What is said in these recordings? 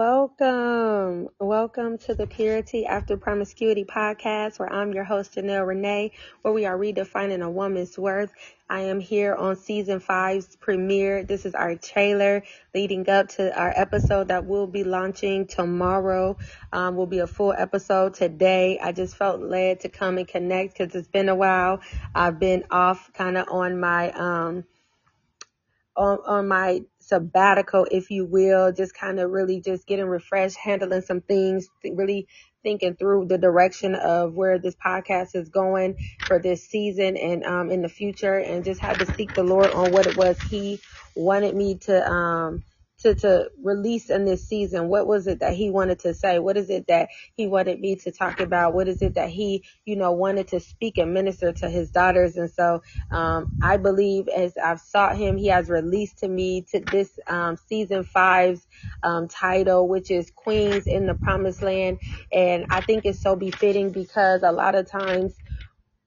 Welcome. Welcome to the Purity After Promiscuity podcast, where I'm your host, Janelle Renee, where we are redefining a woman's worth. I am here on season five's premiere. This is our trailer leading up to our episode that will be launching tomorrow. Um, will be a full episode today. I just felt led to come and connect because it's been a while. I've been off kind of on my, um, on, on my sabbatical, if you will, just kind of really just getting refreshed, handling some things, really thinking through the direction of where this podcast is going for this season and um, in the future, and just had to seek the Lord on what it was He wanted me to um, to, to release in this season? What was it that he wanted to say? What is it that he wanted me to talk about? What is it that he, you know, wanted to speak and minister to his daughters? And so, um, I believe as I've sought him, he has released to me to this, um, season five's, um, title, which is Queens in the Promised Land. And I think it's so befitting because a lot of times,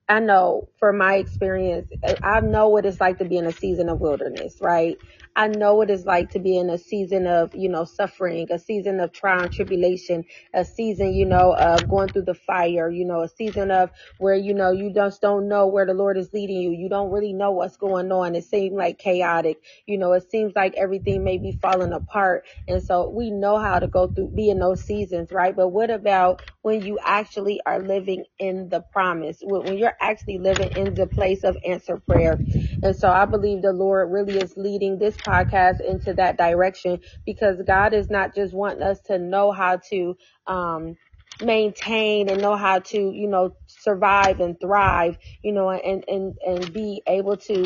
I know from my experience, I know what it's like to be in a season of wilderness, right? I know what it's like to be in a season of, you know, suffering, a season of trial and tribulation, a season, you know, of going through the fire, you know, a season of where, you know, you just don't know where the Lord is leading you. You don't really know what's going on. It seems like chaotic. You know, it seems like everything may be falling apart. And so we know how to go through, be in those seasons, right? But what about when you actually are living in the promise, when you're actually living in the place of answer prayer? And so I believe the Lord really is leading this podcast into that direction because God is not just wanting us to know how to, um, maintain and know how to, you know, survive and thrive, you know, and, and, and be able to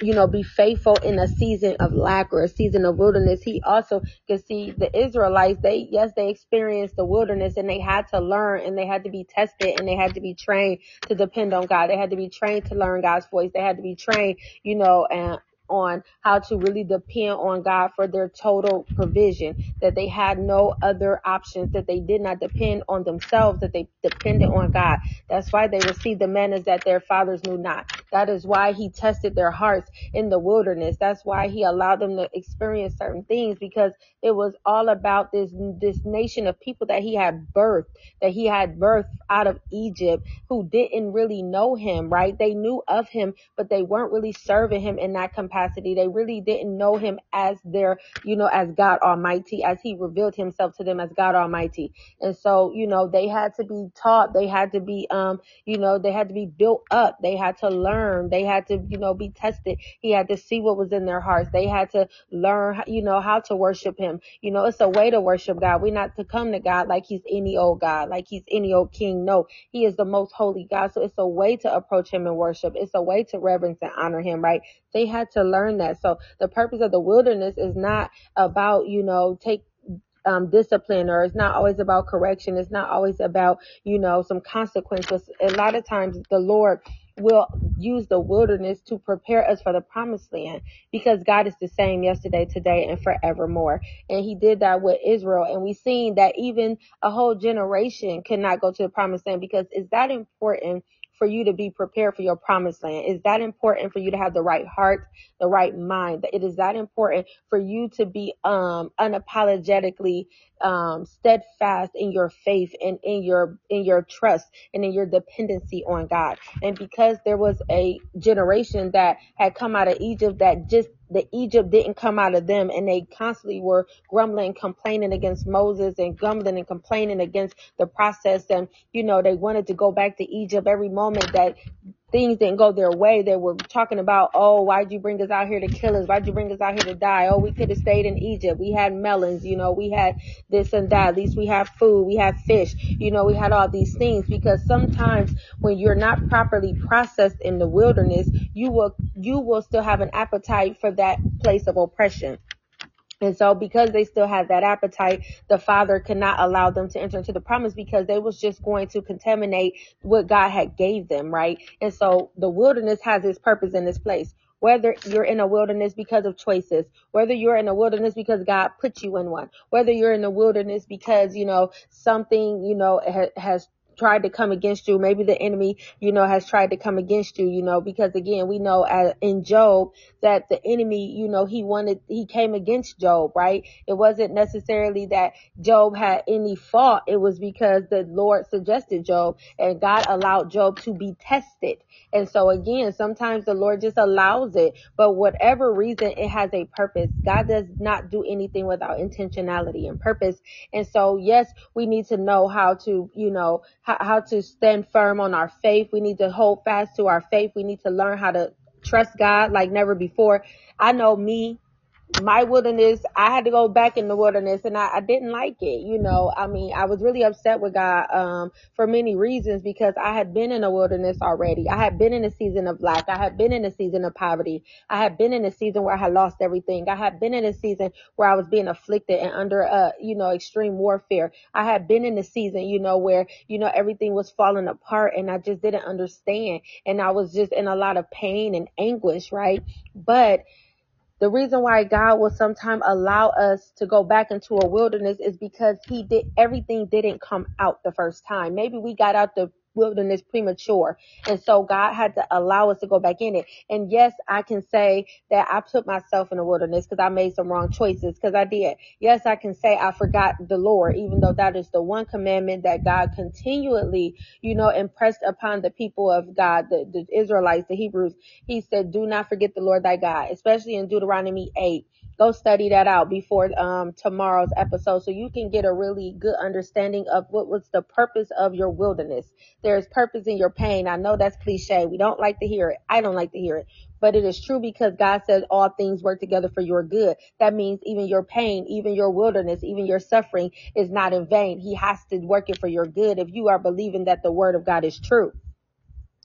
you know, be faithful in a season of lack or a season of wilderness. He also could see the Israelites, they, yes, they experienced the wilderness and they had to learn and they had to be tested and they had to be trained to depend on God. They had to be trained to learn God's voice. They had to be trained, you know, and on how to really depend on God for their total provision, that they had no other options, that they did not depend on themselves, that they depended on God. That's why they received the manna that their fathers knew not. That is why he tested their hearts in the wilderness. That's why he allowed them to experience certain things because it was all about this, this nation of people that he had birthed, that he had birthed out of Egypt who didn't really know him, right? They knew of him, but they weren't really serving him in that capacity. They really didn't know him as their, you know, as God Almighty, as he revealed himself to them as God Almighty. And so, you know, they had to be taught. They had to be, um, you know, they had to be built up. They had to learn. They had to, you know, be tested. He had to see what was in their hearts. They had to learn, you know, how to worship him. You know, it's a way to worship God. We're not to come to God like he's any old God, like he's any old king. No, he is the most holy God. So it's a way to approach him and worship. It's a way to reverence and honor him, right? They had to learn that. So the purpose of the wilderness is not about, you know, take um, discipline or it's not always about correction. It's not always about, you know, some consequences. A lot of times the Lord will use the wilderness to prepare us for the promised land because God is the same yesterday, today, and forevermore. And he did that with Israel. And we've seen that even a whole generation cannot go to the promised land because it's that important for you to be prepared for your promised land? Is that important for you to have the right heart, the right mind? It is that important for you to be um unapologetically um steadfast in your faith and in your in your trust and in your dependency on God. And because there was a generation that had come out of Egypt that just the Egypt didn't come out of them and they constantly were grumbling, complaining against Moses and grumbling and complaining against the process. And, you know, they wanted to go back to Egypt every moment that things didn't go their way. They were talking about, oh, why'd you bring us out here to kill us? Why'd you bring us out here to die? Oh, we could have stayed in Egypt. We had melons, you know, we had this and that. At least we have food. We have fish. You know, we had all these things because sometimes when you're not properly processed in the wilderness, you will, you will still have an appetite for that place of oppression. And so because they still had that appetite, the father could not allow them to enter into the promise because they was just going to contaminate what God had gave them, right? And so the wilderness has its purpose in this place. Whether you're in a wilderness because of choices, whether you're in a wilderness because God put you in one, whether you're in a wilderness because, you know, something, you know, ha- has tried to come against you. Maybe the enemy, you know, has tried to come against you, you know, because again, we know uh, in Job that the enemy, you know, he wanted, he came against Job, right? It wasn't necessarily that Job had any fault. It was because the Lord suggested Job and God allowed Job to be tested. And so again, sometimes the Lord just allows it, but whatever reason, it has a purpose. God does not do anything without intentionality and purpose. And so, yes, we need to know how to, you know, how, how to stand firm on our faith. We need to hold fast to our faith. We need to learn how to trust God like never before. I know me my wilderness, I had to go back in the wilderness and I, I, didn't like it. You know, I mean, I was really upset with God, um, for many reasons because I had been in a wilderness already. I had been in a season of lack. I had been in a season of poverty. I had been in a season where I had lost everything. I had been in a season where I was being afflicted and under, uh, you know, extreme warfare. I had been in a season, you know, where, you know, everything was falling apart and I just didn't understand. And I was just in a lot of pain and anguish, right? But, the reason why God will sometimes allow us to go back into a wilderness is because he did everything didn't come out the first time. Maybe we got out the wilderness premature. And so God had to allow us to go back in it. And yes, I can say that I put myself in the wilderness because I made some wrong choices because I did. Yes, I can say I forgot the Lord, even though that is the one commandment that God continually, you know, impressed upon the people of God, the, the Israelites, the Hebrews. He said, do not forget the Lord thy God, especially in Deuteronomy 8 go study that out before um, tomorrow's episode so you can get a really good understanding of what was the purpose of your wilderness. There's purpose in your pain. I know that's cliche. We don't like to hear it. I don't like to hear it, but it is true because God says all things work together for your good. That means even your pain, even your wilderness, even your suffering is not in vain. He has to work it for your good if you are believing that the word of God is true.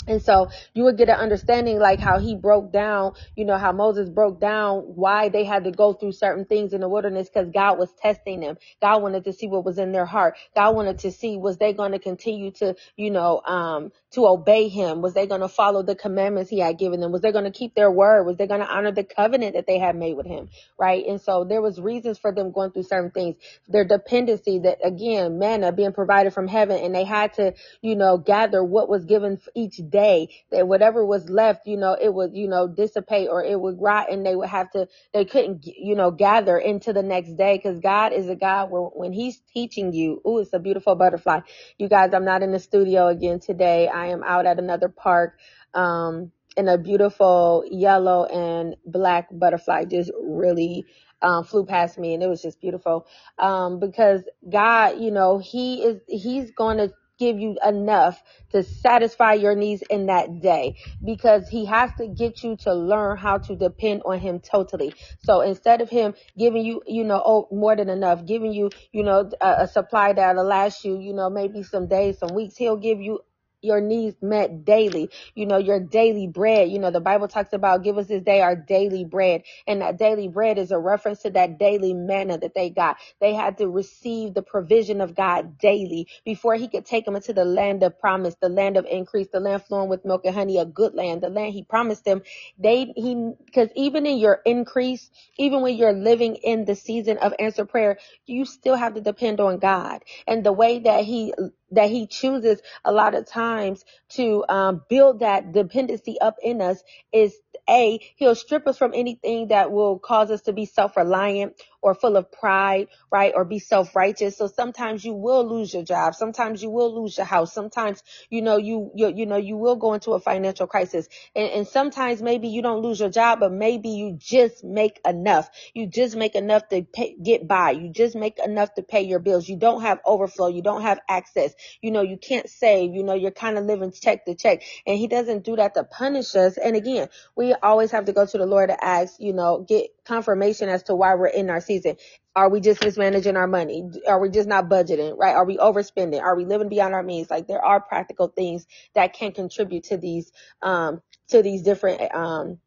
And so you would get an understanding like how he broke down, you know, how Moses broke down why they had to go through certain things in the wilderness because God was testing them. God wanted to see what was in their heart. God wanted to see was they going to continue to, you know, um, to obey him? Was they going to follow the commandments he had given them? Was they going to keep their word? Was they going to honor the covenant that they had made with him? Right. And so there was reasons for them going through certain things. Their dependency that again, manna being provided from heaven and they had to, you know, gather what was given each day that whatever was left, you know, it would, you know, dissipate or it would rot and they would have to, they couldn't, you know, gather into the next day because God is a God where when he's teaching you, ooh, it's a beautiful butterfly. You guys, I'm not in the studio again today. I am out at another park. Um, and a beautiful yellow and black butterfly just really um, flew past me and it was just beautiful um, because god you know he is he's going to give you enough to satisfy your needs in that day because he has to get you to learn how to depend on him totally. So instead of him giving you, you know, oh, more than enough, giving you, you know, a, a supply that'll last you, you know, maybe some days, some weeks, he'll give you your needs met daily. You know, your daily bread. You know, the Bible talks about give us this day our daily bread. And that daily bread is a reference to that daily manna that they got. They had to receive the provision of God daily before he could take them into the land of promise, the land of increase, the land flowing with milk and honey, a good land, the land he promised them. They, he, because even in your increase, even when you're living in the season of answer prayer, you still have to depend on God. And the way that he that he chooses a lot of times to um, build that dependency up in us is a he'll strip us from anything that will cause us to be self-reliant or full of pride right or be self-righteous. So sometimes you will lose your job. Sometimes you will lose your house. Sometimes you know you you, you know you will go into a financial crisis. And, and sometimes maybe you don't lose your job but maybe you just make enough. You just make enough to pay, get by. You just make enough to pay your bills. You don't have overflow. You don't have access you know you can't save you know you're kind of living check to check. And he doesn't do that to punish us. And again we always have to go to the lord to ask you know get confirmation as to why we're in our season. Are we just mismanaging our money? Are we just not budgeting right? Are we overspending? Are we living beyond our means? Like there are practical things that can contribute to these um to these different um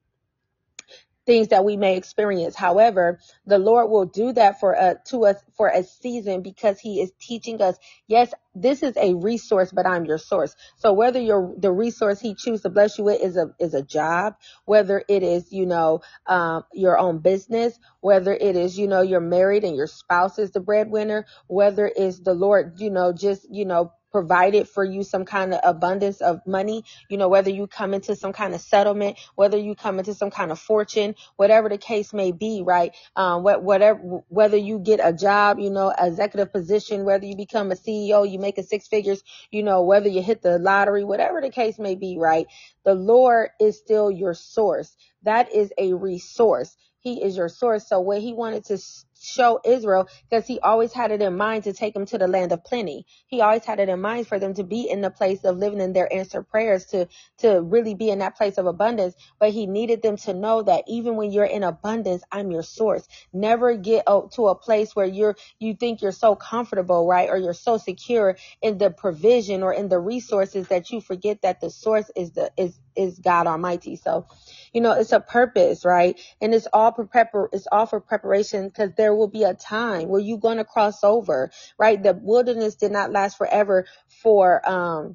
things that we may experience. However, the Lord will do that for uh, to us for a season because he is teaching us, yes, this is a resource, but I'm your source. So whether you're the resource he chooses to bless you with is a is a job, whether it is, you know, um, your own business, whether it is, you know, you're married and your spouse is the breadwinner, whether it's the Lord, you know, just, you know, provided for you some kind of abundance of money, you know, whether you come into some kind of settlement, whether you come into some kind of fortune, whatever the case may be, right? Um, what, whatever, whether you get a job, you know, executive position, whether you become a CEO, you make a six figures, you know, whether you hit the lottery, whatever the case may be, right? The Lord is still your source. That is a resource. He is your source. So what he wanted to show Israel, because he always had it in mind to take them to the land of plenty. He always had it in mind for them to be in the place of living in their answered prayers, to, to really be in that place of abundance. But he needed them to know that even when you're in abundance, I'm your source. Never get to a place where you're, you think you're so comfortable, right? Or you're so secure in the provision or in the resources that you forget that the source is the, is, is God Almighty. So, you know, it's a purpose, right? And it's all for prepar- it's all for preparation because there will be a time where you're going to cross over, right? The wilderness did not last forever for, um,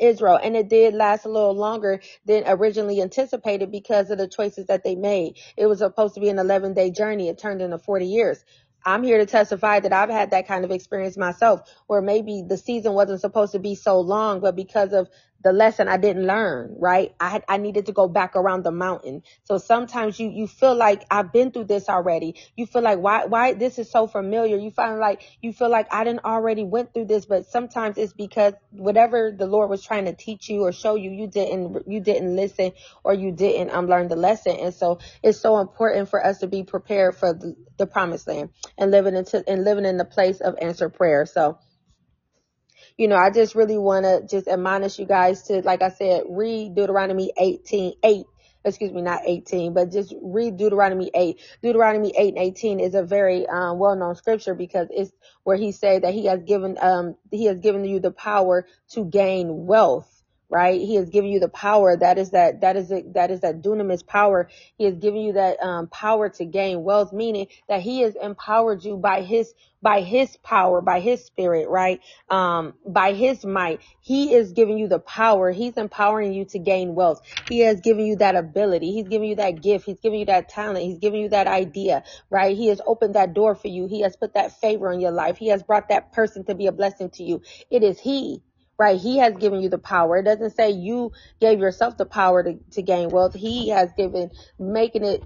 Israel. And it did last a little longer than originally anticipated because of the choices that they made. It was supposed to be an 11 day journey. It turned into 40 years. I'm here to testify that I've had that kind of experience myself where maybe the season wasn't supposed to be so long, but because of the lesson I didn't learn, right? I I needed to go back around the mountain. So sometimes you, you feel like I've been through this already. You feel like why, why this is so familiar. You find like, you feel like I didn't already went through this, but sometimes it's because whatever the Lord was trying to teach you or show you, you didn't, you didn't listen or you didn't um, learn the lesson. And so it's so important for us to be prepared for the, the promised land and living into, and living in the place of answered prayer. So, you know, I just really want to just admonish you guys to, like I said, read Deuteronomy 18, 8 excuse me, not 18, but just read Deuteronomy 8. Deuteronomy 8 and 18 is a very um, well-known scripture because it's where he said that he has given um he has given you the power to gain wealth right? He has given you the power. That is that, that is it, that is that dunamis power. He has given you that, um, power to gain wealth, meaning that he has empowered you by his, by his power, by his spirit, right? Um, by his might. He is giving you the power. He's empowering you to gain wealth. He has given you that ability. He's giving you that gift. He's giving you that talent. He's giving you that idea, right? He has opened that door for you. He has put that favor in your life. He has brought that person to be a blessing to you. It is he right? He has given you the power. It doesn't say you gave yourself the power to, to gain wealth. He has given, making it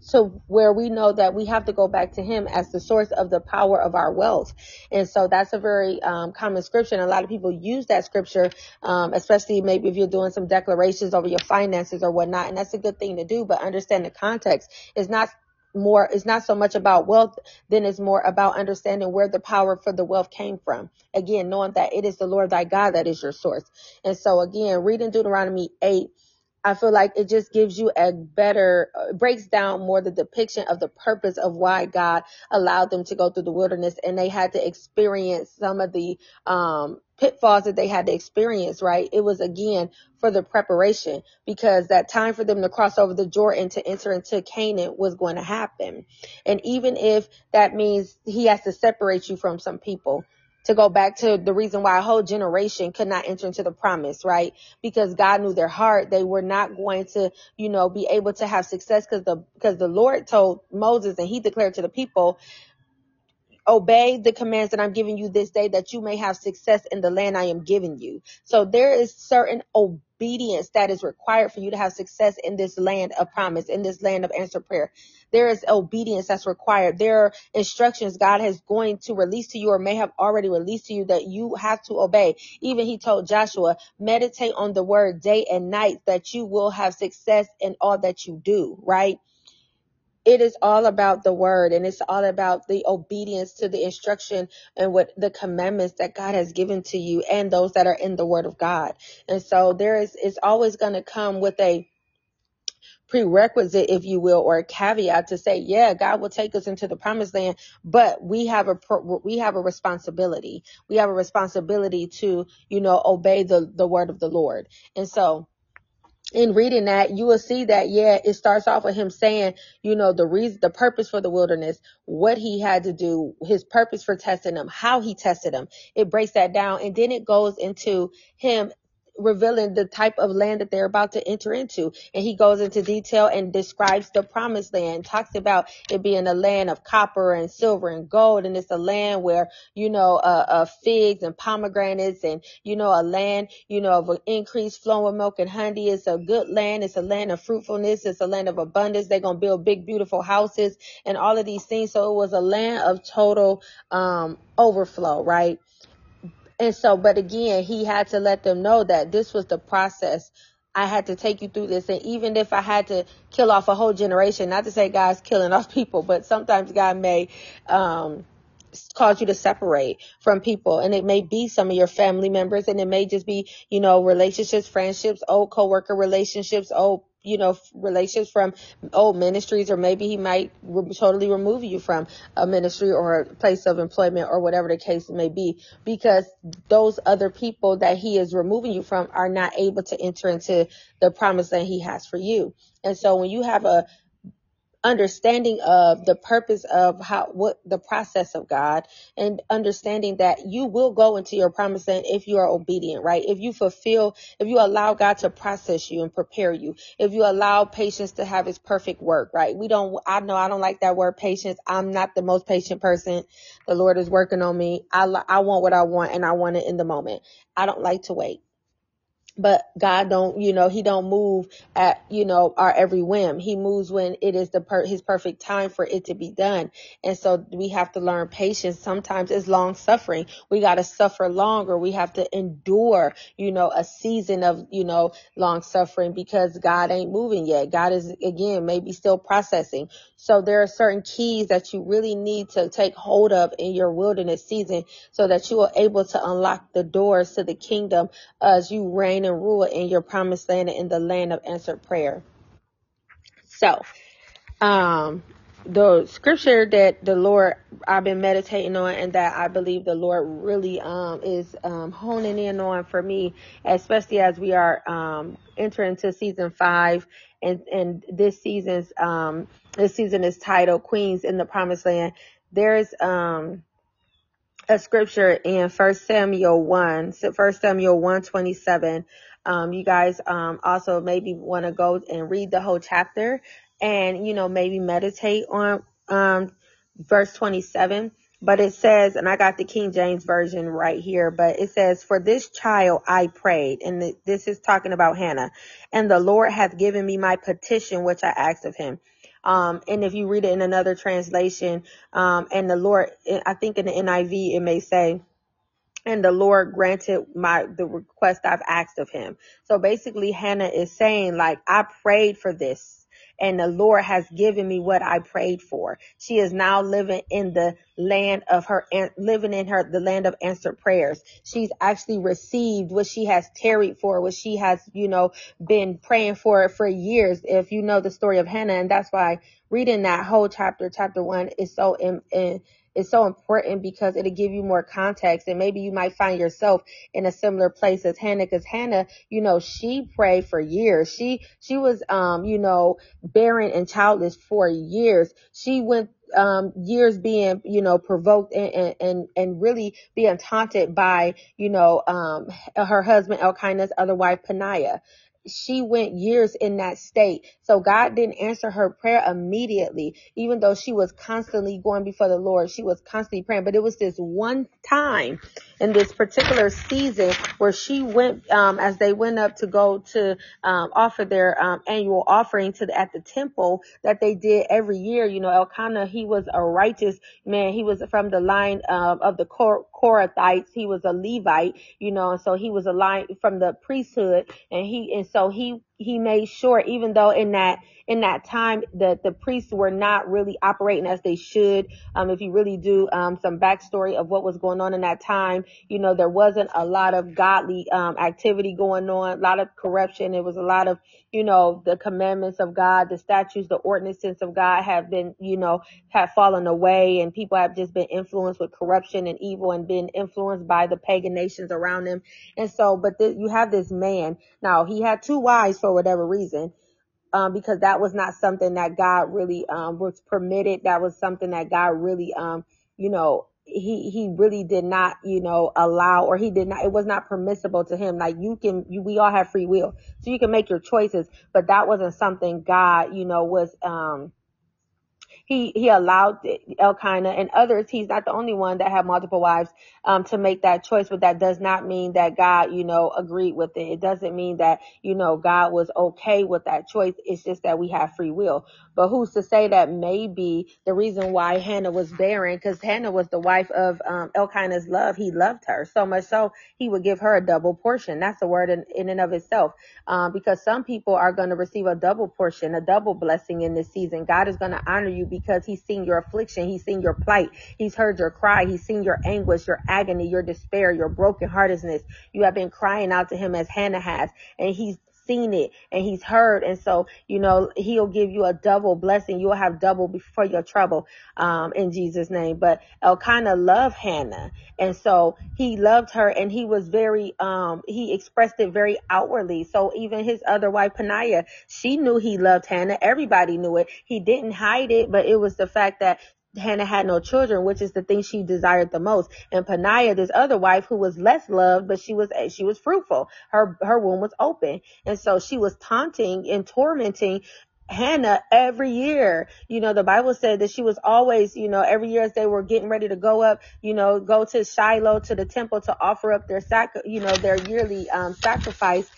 so where we know that we have to go back to him as the source of the power of our wealth. And so that's a very um, common scripture. And a lot of people use that scripture, um, especially maybe if you're doing some declarations over your finances or whatnot. And that's a good thing to do, but understand the context It's not more it's not so much about wealth then it's more about understanding where the power for the wealth came from. Again knowing that it is the lord thy god that is your source. And so again reading deuteronomy 8 I feel like it just gives you a better, uh, breaks down more the depiction of the purpose of why God allowed them to go through the wilderness and they had to experience some of the, um, pitfalls that they had to experience, right? It was again for the preparation because that time for them to cross over the Jordan to enter into Canaan was going to happen. And even if that means he has to separate you from some people, to go back to the reason why a whole generation could not enter into the promise, right? Because God knew their heart. They were not going to, you know, be able to have success because the, because the Lord told Moses and he declared to the people, obey the commands that I'm giving you this day that you may have success in the land I am giving you. So there is certain obedience that is required for you to have success in this land of promise, in this land of answer prayer. There is obedience that's required. There are instructions God has going to release to you or may have already released to you that you have to obey. Even he told Joshua, meditate on the word day and night that you will have success in all that you do, right? It is all about the word and it's all about the obedience to the instruction and what the commandments that God has given to you and those that are in the word of God. And so there is, it's always going to come with a prerequisite, if you will, or a caveat to say, yeah, God will take us into the promised land, but we have a, we have a responsibility. We have a responsibility to, you know, obey the, the word of the Lord. And so, in reading that, you will see that, yeah, it starts off with him saying, you know, the reason, the purpose for the wilderness, what he had to do, his purpose for testing them, how he tested them. It breaks that down. And then it goes into him revealing the type of land that they're about to enter into. And he goes into detail and describes the promised land, talks about it being a land of copper and silver and gold. And it's a land where, you know, uh, uh figs and pomegranates and, you know, a land, you know, of an increased flow of milk and honey. It's a good land. It's a land of fruitfulness. It's a land of abundance. They're going to build big, beautiful houses and all of these things. So it was a land of total, um, overflow, right? And so, but again, he had to let them know that this was the process. I had to take you through this. And even if I had to kill off a whole generation, not to say God's killing off people, but sometimes God may, um, cause you to separate from people and it may be some of your family members and it may just be you know relationships friendships old co-worker relationships old you know, relations from old ministries, or maybe he might re- totally remove you from a ministry or a place of employment or whatever the case may be, because those other people that he is removing you from are not able to enter into the promise that he has for you. And so when you have a understanding of the purpose of how what the process of God and understanding that you will go into your promised land if you are obedient, right? If you fulfill, if you allow God to process you and prepare you, if you allow patience to have his perfect work, right? We don't, I know I don't like that word patience. I'm not the most patient person. The Lord is working on me. I, I want what I want and I want it in the moment. I don't like to wait but God don't, you know, he don't move at, you know, our every whim. He moves when it is the per- his perfect time for it to be done. And so we have to learn patience. Sometimes it's long suffering. We got to suffer longer. We have to endure, you know, a season of, you know, long suffering because God ain't moving yet. God is again, maybe still processing. So there are certain keys that you really need to take hold of in your wilderness season so that you are able to unlock the doors to the kingdom as you reign and rule in your promised land and in the land of answered prayer. So, um, the scripture that the Lord I've been meditating on and that I believe the Lord really um is um honing in on for me, especially as we are um entering into season five and and this season's um this season is titled Queens in the Promised Land. There's a scripture in First Samuel one, First Samuel one twenty seven. Um, you guys um, also maybe want to go and read the whole chapter, and you know maybe meditate on um, verse twenty seven. But it says, and I got the King James version right here, but it says, "For this child I prayed," and this is talking about Hannah, and the Lord hath given me my petition which I asked of Him. Um, and if you read it in another translation, um, and the Lord, I think in the NIV, it may say, and the Lord granted my the request I've asked of him. So basically Hannah is saying like I prayed for this and the Lord has given me what I prayed for. She is now living in the land of her, living in her, the land of answered prayers. She's actually received what she has tarried for, what she has, you know, been praying for for years. If you know the story of Hannah, and that's why reading that whole chapter, chapter one, is so in, in is so important because it'll give you more context and maybe you might find yourself in a similar place as Hannah because Hannah, you know, she prayed for years. She, she was, um, you know, barren and childless for years. She went um, years being, you know, provoked and, and, and really being taunted by, you know, um, her husband Elkanah's other wife, Peninnah she went years in that state. So God didn't answer her prayer immediately, even though she was constantly going before the Lord. She was constantly praying, but it was this one time in this particular season where she went, um, as they went up to go to, um, offer their, um, annual offering to the, at the temple that they did every year. You know, Elkanah, he was a righteous man. He was from the line, of the Kor- Korathites. He was a Levite, you know, and so he was a line from the priesthood and he, and so he he made sure even though in that in that time that the priests were not really operating as they should. Um, if you really do um, some backstory of what was going on in that time you know there wasn't a lot of godly um, activity going on a lot of corruption. It was a lot of you know the commandments of god the statutes the ordinances of god have been you know have fallen away and people have just been influenced with corruption and evil and been influenced by the pagan nations around them. And so but you have this man. Now he had two wives for whatever reason. Um, because that was not something that God really um, was permitted. That was something that God really, um, you know, he he really did not you know allow or he did not it was not permissible to him like you can you, we all have free will so you can make your choices but that wasn't something god you know was um he he allowed Elkanah and others. He's not the only one that had multiple wives um, to make that choice, but that does not mean that God, you know, agreed with it. It doesn't mean that you know God was okay with that choice. It's just that we have free will. But who's to say that maybe the reason why Hannah was barren, because Hannah was the wife of um, Elkanah's love. He loved her so much so he would give her a double portion. That's a word in, in and of itself. Um, because some people are going to receive a double portion, a double blessing in this season. God is going to honor you because he's seen your affliction. He's seen your plight. He's heard your cry. He's seen your anguish, your agony, your despair, your brokenheartedness. You have been crying out to him as Hannah has, and he's seen it and he's heard. And so, you know, he'll give you a double blessing. You'll have double before your trouble, um, in Jesus name. But Elkanah loved Hannah. And so he loved her and he was very, um, he expressed it very outwardly. So even his other wife, Peninnah, she knew he loved Hannah. Everybody knew it. He didn't hide it, but it was the fact that Hannah had no children, which is the thing she desired the most. And Peninnah, this other wife who was less loved, but she was she was fruitful. Her her womb was open, and so she was taunting and tormenting Hannah every year. You know, the Bible said that she was always, you know, every year as they were getting ready to go up, you know, go to Shiloh to the temple to offer up their sac, you know, their yearly um, sacrifice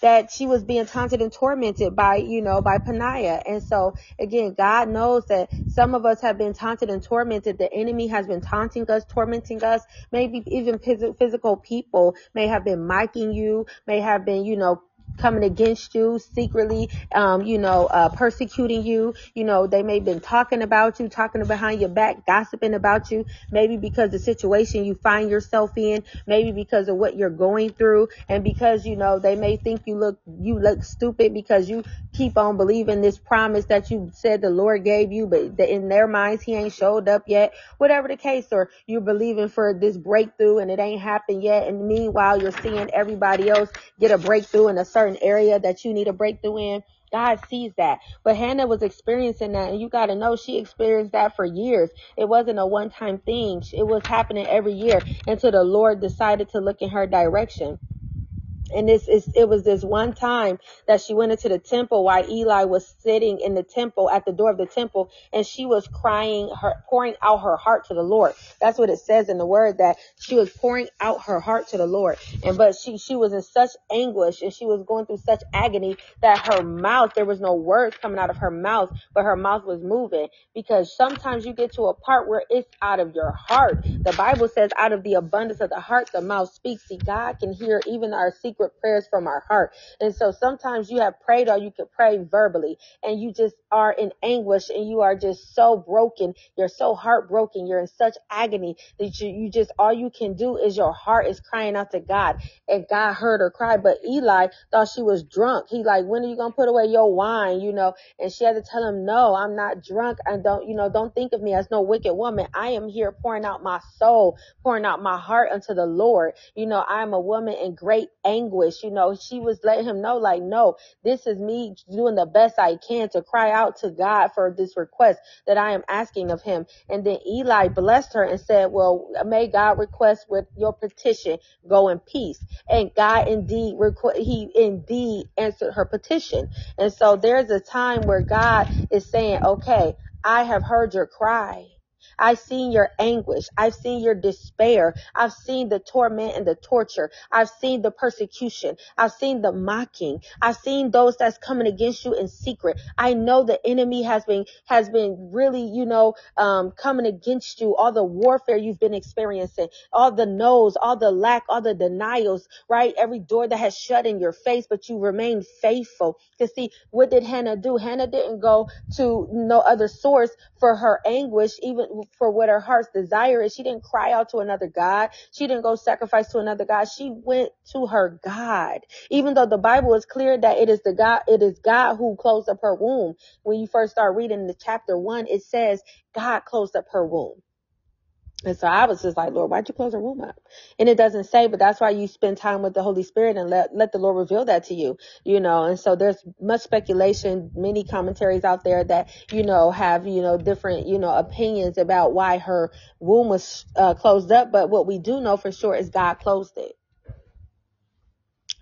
that she was being taunted and tormented by, you know, by Peninnah. And so again, God knows that some of us have been taunted and tormented. The enemy has been taunting us, tormenting us. Maybe even physical people may have been mocking you, may have been, you know, coming against you secretly, um, you know, uh, persecuting you. You know, they may have been talking about you, talking behind your back, gossiping about you, maybe because the situation you find yourself in, maybe because of what you're going through, and because, you know, they may think you look, you look stupid because you keep on believing this promise that you said the Lord gave you, but in their minds, he ain't showed up yet, whatever the case, or you're believing for this breakthrough and it ain't happened yet. And meanwhile, you're seeing everybody else get a breakthrough in a certain area that you need a breakthrough in. God sees that. But Hannah was experiencing that, and you got to know she experienced that for years. It wasn't a one time thing, it was happening every year until the Lord decided to look in her direction. And this is, it was this one time that she went into the temple while Eli was sitting in the temple at the door of the temple and she was crying her, pouring out her heart to the Lord. That's what it says in the word that she was pouring out her heart to the Lord. And, but she, she was in such anguish and she was going through such agony that her mouth, there was no words coming out of her mouth, but her mouth was moving because sometimes you get to a part where it's out of your heart. The Bible says out of the abundance of the heart, the mouth speaks. See, God can hear even our secret secret prayers from our heart. And so sometimes you have prayed or you could pray verbally and you just are in anguish and you are just so broken. You're so heartbroken. You're in such agony that you, you just, all you can do is your heart is crying out to God and God heard her cry. But Eli thought she was drunk. He like, when are you going to put away your wine? You know, and she had to tell him, no, I'm not drunk. I don't, you know, don't think of me as no wicked woman. I am here pouring out my soul, pouring out my heart unto the Lord. You know, I am a woman in great anguish anguish. You know, she was letting him know, like, no, this is me doing the best I can to cry out to God for this request that I am asking of him. And then Eli blessed her and said, well, may God request with your petition go in peace. And God indeed, requ- he indeed answered her petition. And so there's a time where God is saying, okay, I have heard your cry. I've seen your anguish. I've seen your despair. I've seen the torment and the torture. I've seen the persecution. I've seen the mocking. I've seen those that's coming against you in secret. I know the enemy has been, has been really, you know, um, coming against you, all the warfare you've been experiencing, all the no's, all the lack, all the denials, right? Every door that has shut in your face, but you remain faithful. Cause see, what did Hannah do? Hannah didn't go to no other source for her anguish, even for what her heart's desire is. She didn't cry out to another God. She didn't go sacrifice to another God. She went to her God. Even though the Bible is clear that it is the God, it is God who closed up her womb. When you first start reading the chapter one, it says God closed up her womb. And so I was just like, Lord, why'd you close her womb up? And it doesn't say, but that's why you spend time with the Holy Spirit and let, let the Lord reveal that to you, you know. And so there's much speculation, many commentaries out there that, you know, have, you know, different, you know, opinions about why her womb was uh, closed up. But what we do know for sure is God closed it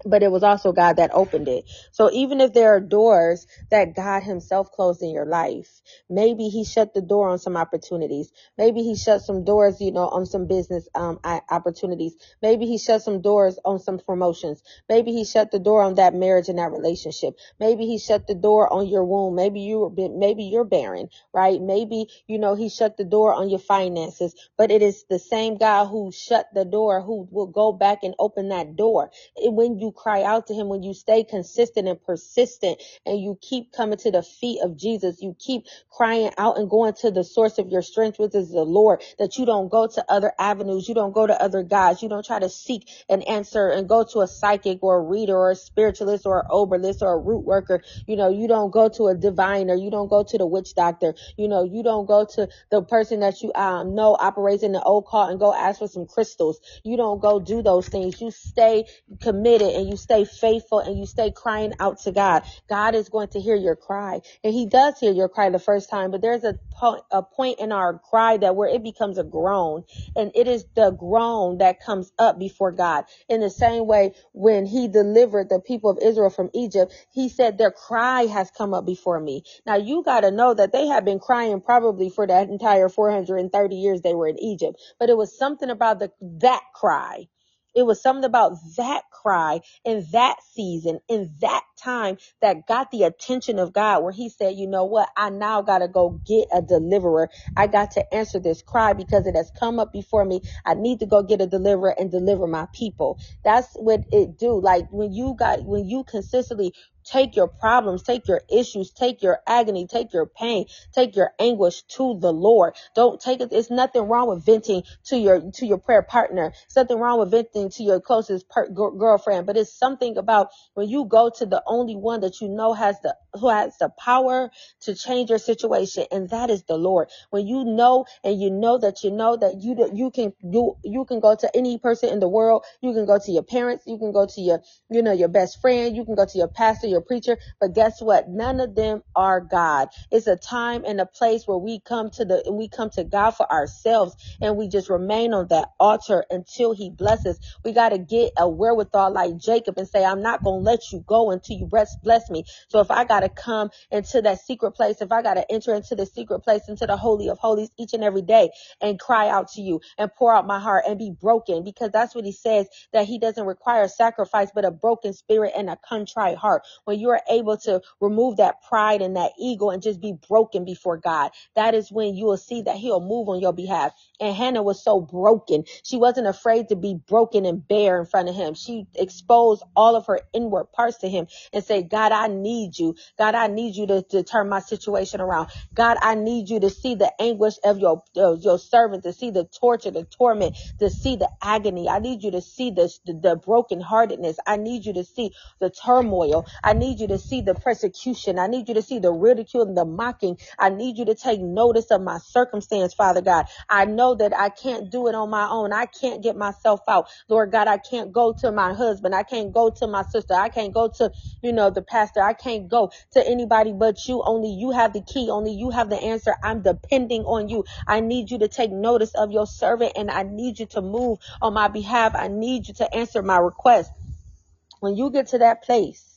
but it was also God that opened it. So even if there are doors that God himself closed in your life, maybe he shut the door on some opportunities. Maybe he shut some doors, you know, on some business um opportunities. Maybe he shut some doors on some promotions. Maybe he shut the door on that marriage and that relationship. Maybe he shut the door on your womb. Maybe you maybe you're barren, right? Maybe, you know, he shut the door on your finances, but it is the same God who shut the door who will go back and open that door. When you cry out to him, when you stay consistent and persistent and you keep coming to the feet of Jesus, you keep crying out and going to the source of your strength, which is the Lord, that you don't go to other avenues. You don't go to other gods. You don't try to seek an answer and go to a psychic or a reader or a spiritualist or an herbalist or a root worker. You know, you don't go to a diviner. You don't go to the witch doctor. You know, you don't go to the person that you um, know operates in the occult and go ask for some crystals. You don't go do those things. You stay committed and you stay faithful and you stay crying out to God. God is going to hear your cry. And he does hear your cry the first time, but there's a, po- a point in our cry that where it becomes a groan and it is the groan that comes up before God. In the same way, when he delivered the people of Israel from Egypt, he said their cry has come up before me. Now you got to know that they had been crying probably for that entire 430 years they were in Egypt, but it was something about the, that cry it was something about that cry in that season, in that time that got the attention of God where he said, you know what? I now got to go get a deliverer. I got to answer this cry because it has come up before me. I need to go get a deliverer and deliver my people. That's what it do. Like when you got, when you consistently Take your problems, take your issues, take your agony, take your pain, take your anguish to the Lord. Don't take it. It's nothing wrong with venting to your to your prayer partner. It's nothing wrong with venting to your closest per- girlfriend. But it's something about when you go to the only one that you know has the who has the power to change your situation, and that is the Lord. When you know and you know that you know that you you can you you can go to any person in the world. You can go to your parents. You can go to your you know your best friend. You can go to your pastor your preacher, but guess what? None of them are God. It's a time and a place where we come to the we come to God for ourselves and we just remain on that altar until he blesses. We got to get a wherewithal like Jacob and say, I'm not going to let you go until you bless, bless me. So if I got to come into that secret place, if I got to enter into the secret place, into the holy of holies each and every day and cry out to you and pour out my heart and be broken because that's what he says that he doesn't require sacrifice, but a broken spirit and a contrite heart when you are able to remove that pride and that ego and just be broken before God, that is when you will see that he'll move on your behalf. And Hannah was so broken. She wasn't afraid to be broken and bare in front of him. She exposed all of her inward parts to him and said, God, I need you. God, I need you to, to turn my situation around. God, I need you to see the anguish of your, your servant, to see the torture, the torment, to see the agony. I need you to see the, the brokenheartedness. I need you to see the turmoil. I need you to see the persecution. I need you to see the ridicule and the mocking. I need you to take notice of my circumstance, Father God. I know that I can't do it on my own. I can't get myself out. Lord God, I can't go to my husband. I can't go to my sister. I can't go to, you know, the pastor. I can't go to anybody but you. Only you have the key. Only you have the answer. I'm depending on you. I need you to take notice of your servant and I need you to move on my behalf. I need you to answer my request. When you get to that place,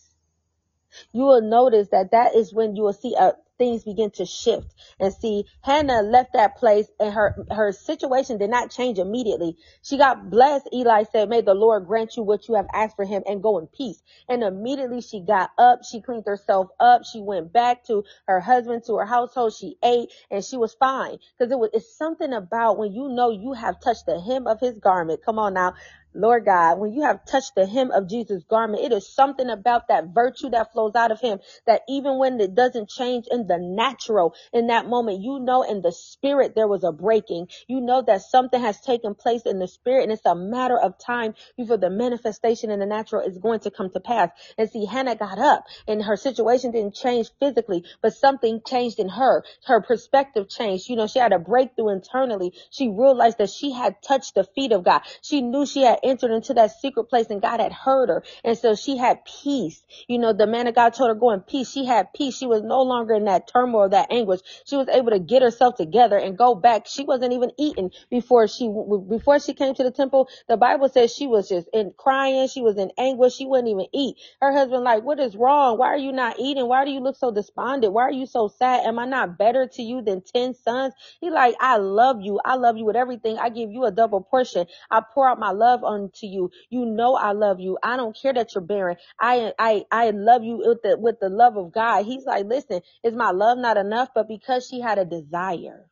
you will notice that that is when you will see uh, things begin to shift and see Hannah left that place and her her situation did not change immediately. She got blessed. Eli said, "May the Lord grant you what you have asked for Him and go in peace." And immediately she got up. She cleaned herself up. She went back to her husband, to her household. She ate and she was fine because it was it's something about when you know you have touched the hem of His garment. Come on now, Lord God, when you have touched the hem of Jesus' garment, it is something about that virtue that flows out of him that even when it doesn't change in the natural, in that moment, you know in the spirit there was a breaking. You know that something has taken place in the spirit and it's a matter of time before the manifestation in the natural is going to come to pass. And see, Hannah got up and her situation didn't change physically, but something changed in her. Her perspective changed. You know, she had a breakthrough internally. She realized that she had touched the feet of God. She knew she had entered into that secret place and God had heard her. And so she had peace. You know, the man of God told her go in peace. She had peace. She was no longer in that turmoil, that anguish. She was able to get herself together and go back. She wasn't even eating before she, before she came to the temple. The Bible says she was just in crying. She was in anguish. She wouldn't even eat. Her husband like, what is wrong? Why are you not eating? Why do you look so despondent? Why are you so sad? Am I not better to you than 10 sons? He like, I love you. I love you with everything. I give you a double portion. I pour out my love unto you. You know I love you. I don't care that you're barren. I I I love you with the with the love of God. He's like, listen, is my love not enough? But because she had a desire.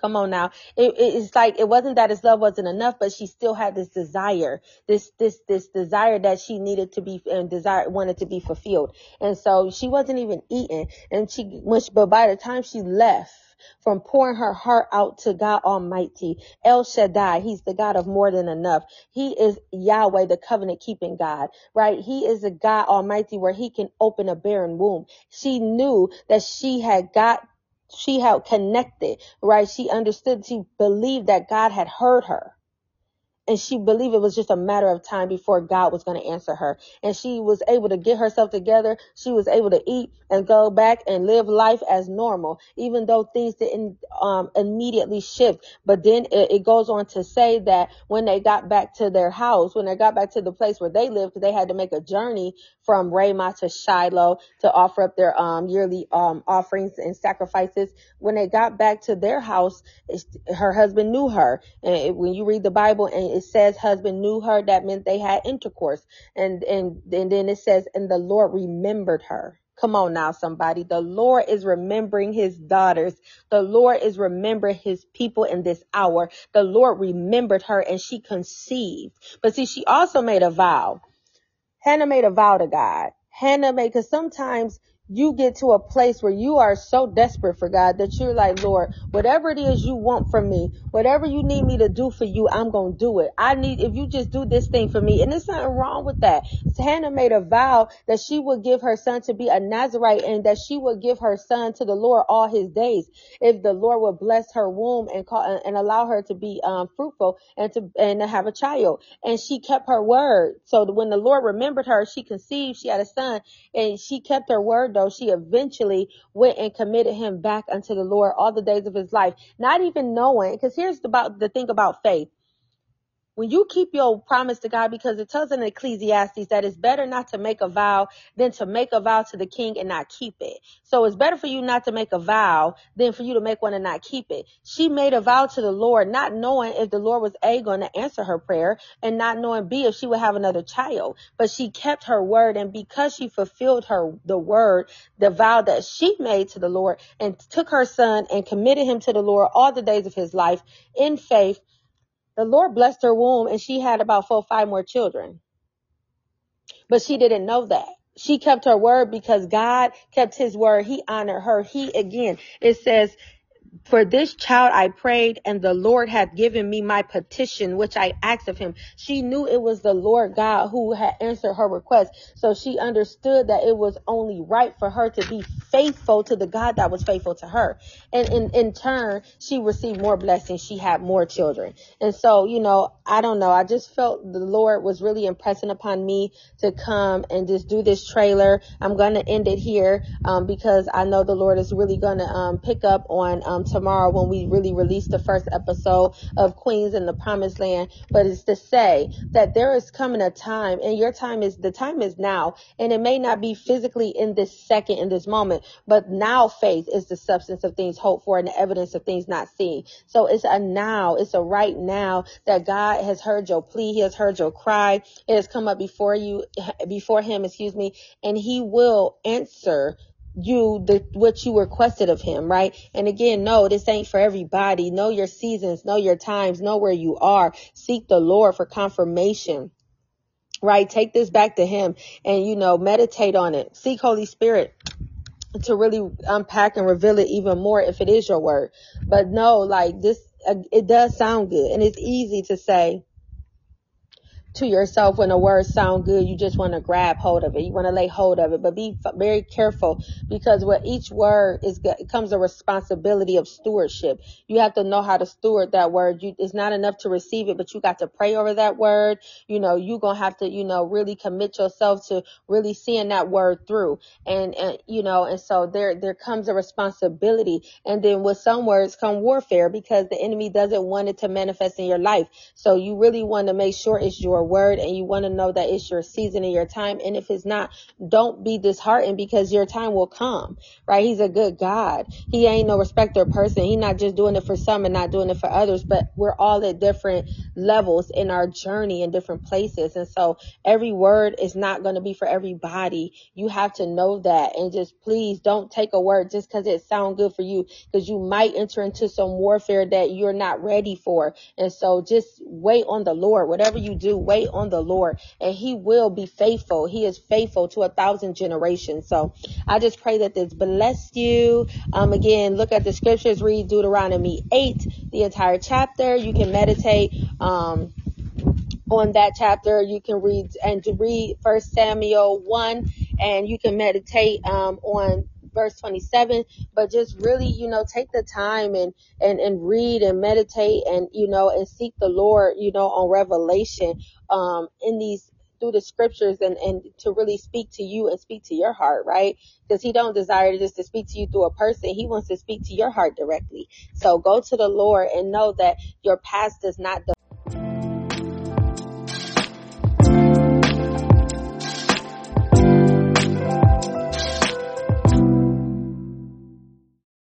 Come on now. It, it's like it wasn't that his love wasn't enough, but she still had this desire, this this this desire that she needed to be and desire wanted to be fulfilled. And so she wasn't even eating. And she she, but by the time she left, from pouring her heart out to God Almighty. El Shaddai, He's the God of more than enough. He is Yahweh, the covenant keeping God, right? He is a God Almighty where He can open a barren womb. She knew that she had got she had connected, right? She understood, she believed that God had heard her and she believed it was just a matter of time before God was going to answer her. And she was able to get herself together. She was able to eat and go back and live life as normal, even though things didn't um, immediately shift. But then it, it, goes on to say that when they got back to their house, when they got back to the place where they lived, they had to make a journey from Ramah to Shiloh to offer up their um, yearly um, offerings and sacrifices. When they got back to their house, her husband knew her. And it, when you read the Bible and it says husband knew her, that meant they had intercourse. And, and, and then it says, and the Lord remembered her. Come on now, somebody. The Lord is remembering his daughters. The Lord is remembering his people in this hour. The Lord remembered her and she conceived. But see, she also made a vow. Hannah made a vow to God. Hannah made, cause sometimes you get to a place where you are so desperate for God that you're like, Lord, whatever it is you want from me, whatever you need me to do for you, I'm going to do it. I need, if you just do this thing for me. And there's nothing wrong with that. Hannah made a vow that she would give her son to be a Nazarite and that she would give her son to the Lord all his days. If the Lord would bless her womb and call, and allow her to be um, fruitful and to, and to have a child. And she kept her word. So when the Lord remembered her, she conceived, she had a son and she kept her word though, she eventually went and committed him back unto the Lord all the days of his life, not even knowing, because here's about the thing about faith when you keep your promise to God, because it tells in Ecclesiastes that it's better not to make a vow than to make a vow to the king and not keep it. So it's better for you not to make a vow than for you to make one and not keep it. She made a vow to the Lord, not knowing if the Lord was A, going to answer her prayer and not knowing B, if she would have another child. But she kept her word. And because she fulfilled her, the word, the vow that she made to the Lord and took her son and committed him to the Lord all the days of his life in faith, the Lord blessed her womb and she had about four, five more children. But she didn't know that. She kept her word because God kept his word. He honored her. He again, it says for this child I prayed, and the Lord hath given me my petition, which I asked of him. She knew it was the Lord God who had answered her request. So she understood that it was only right for her to be faithful to the God that was faithful to her. And in, in turn, she received more blessings. She had more children. And so, you know, I don't know. I just felt the Lord was really impressing upon me to come and just do this trailer. I'm going to end it here, um, because I know the Lord is really going to, um, pick up on, um, tomorrow when we really release the first episode of Queens in the Promised Land. But it's to say that there is coming a time and your time is, the time is now. And it may not be physically in this second, in this moment, but now faith is the substance of things hoped for and the evidence of things not seen. So it's a now, it's a right now that God has heard your plea. He has heard your cry. It has come up before you, before him, excuse me, and he will answer you the what you requested of him, right? And again, no, this ain't for everybody. Know your seasons, know your times, know where you are. Seek the Lord for confirmation. Right? Take this back to him and you know, meditate on it. Seek Holy Spirit to really unpack and reveal it even more if it is your word. But no, like this it does sound good and it's easy to say to yourself when the words sound good. You just want to grab hold of it. You want to lay hold of it. But be very careful because with each word is it comes a responsibility of stewardship. You have to know how to steward that word. You it's not enough to receive it but you got to pray over that word. You know you're gonna have to you know really commit yourself to really seeing that word through. And and you know and so there there comes a responsibility. And then with some words come warfare because the enemy doesn't want it to manifest in your life. So you really want to make sure it's your word and you want to know that it's your season and your time. And if it's not, don't be disheartened because your time will come, right? He's a good God. He ain't no respecter person. He's not just doing it for some and not doing it for others, but we're all at different levels in our journey in different places. And so every word is not going to be for everybody. You have to know that and just please don't take a word just because it sounds good for you because you might enter into some warfare that you're not ready for. And so just wait on the Lord. Whatever you do, wait on the Lord and he will be faithful. He is faithful to a thousand generations. So I just pray that this bless you. Um, again, look at the scriptures, read Deuteronomy 8, the entire chapter. You can meditate, um, on that chapter. You can read and read First Samuel one, and you can meditate um, on verse 27 but just really you know take the time and and and read and meditate and you know and seek the lord you know on revelation um in these through the scriptures and and to really speak to you and speak to your heart right? Because he don't desire just to speak to you through a person. He wants to speak to your heart directly. So go to the lord and know that your past does not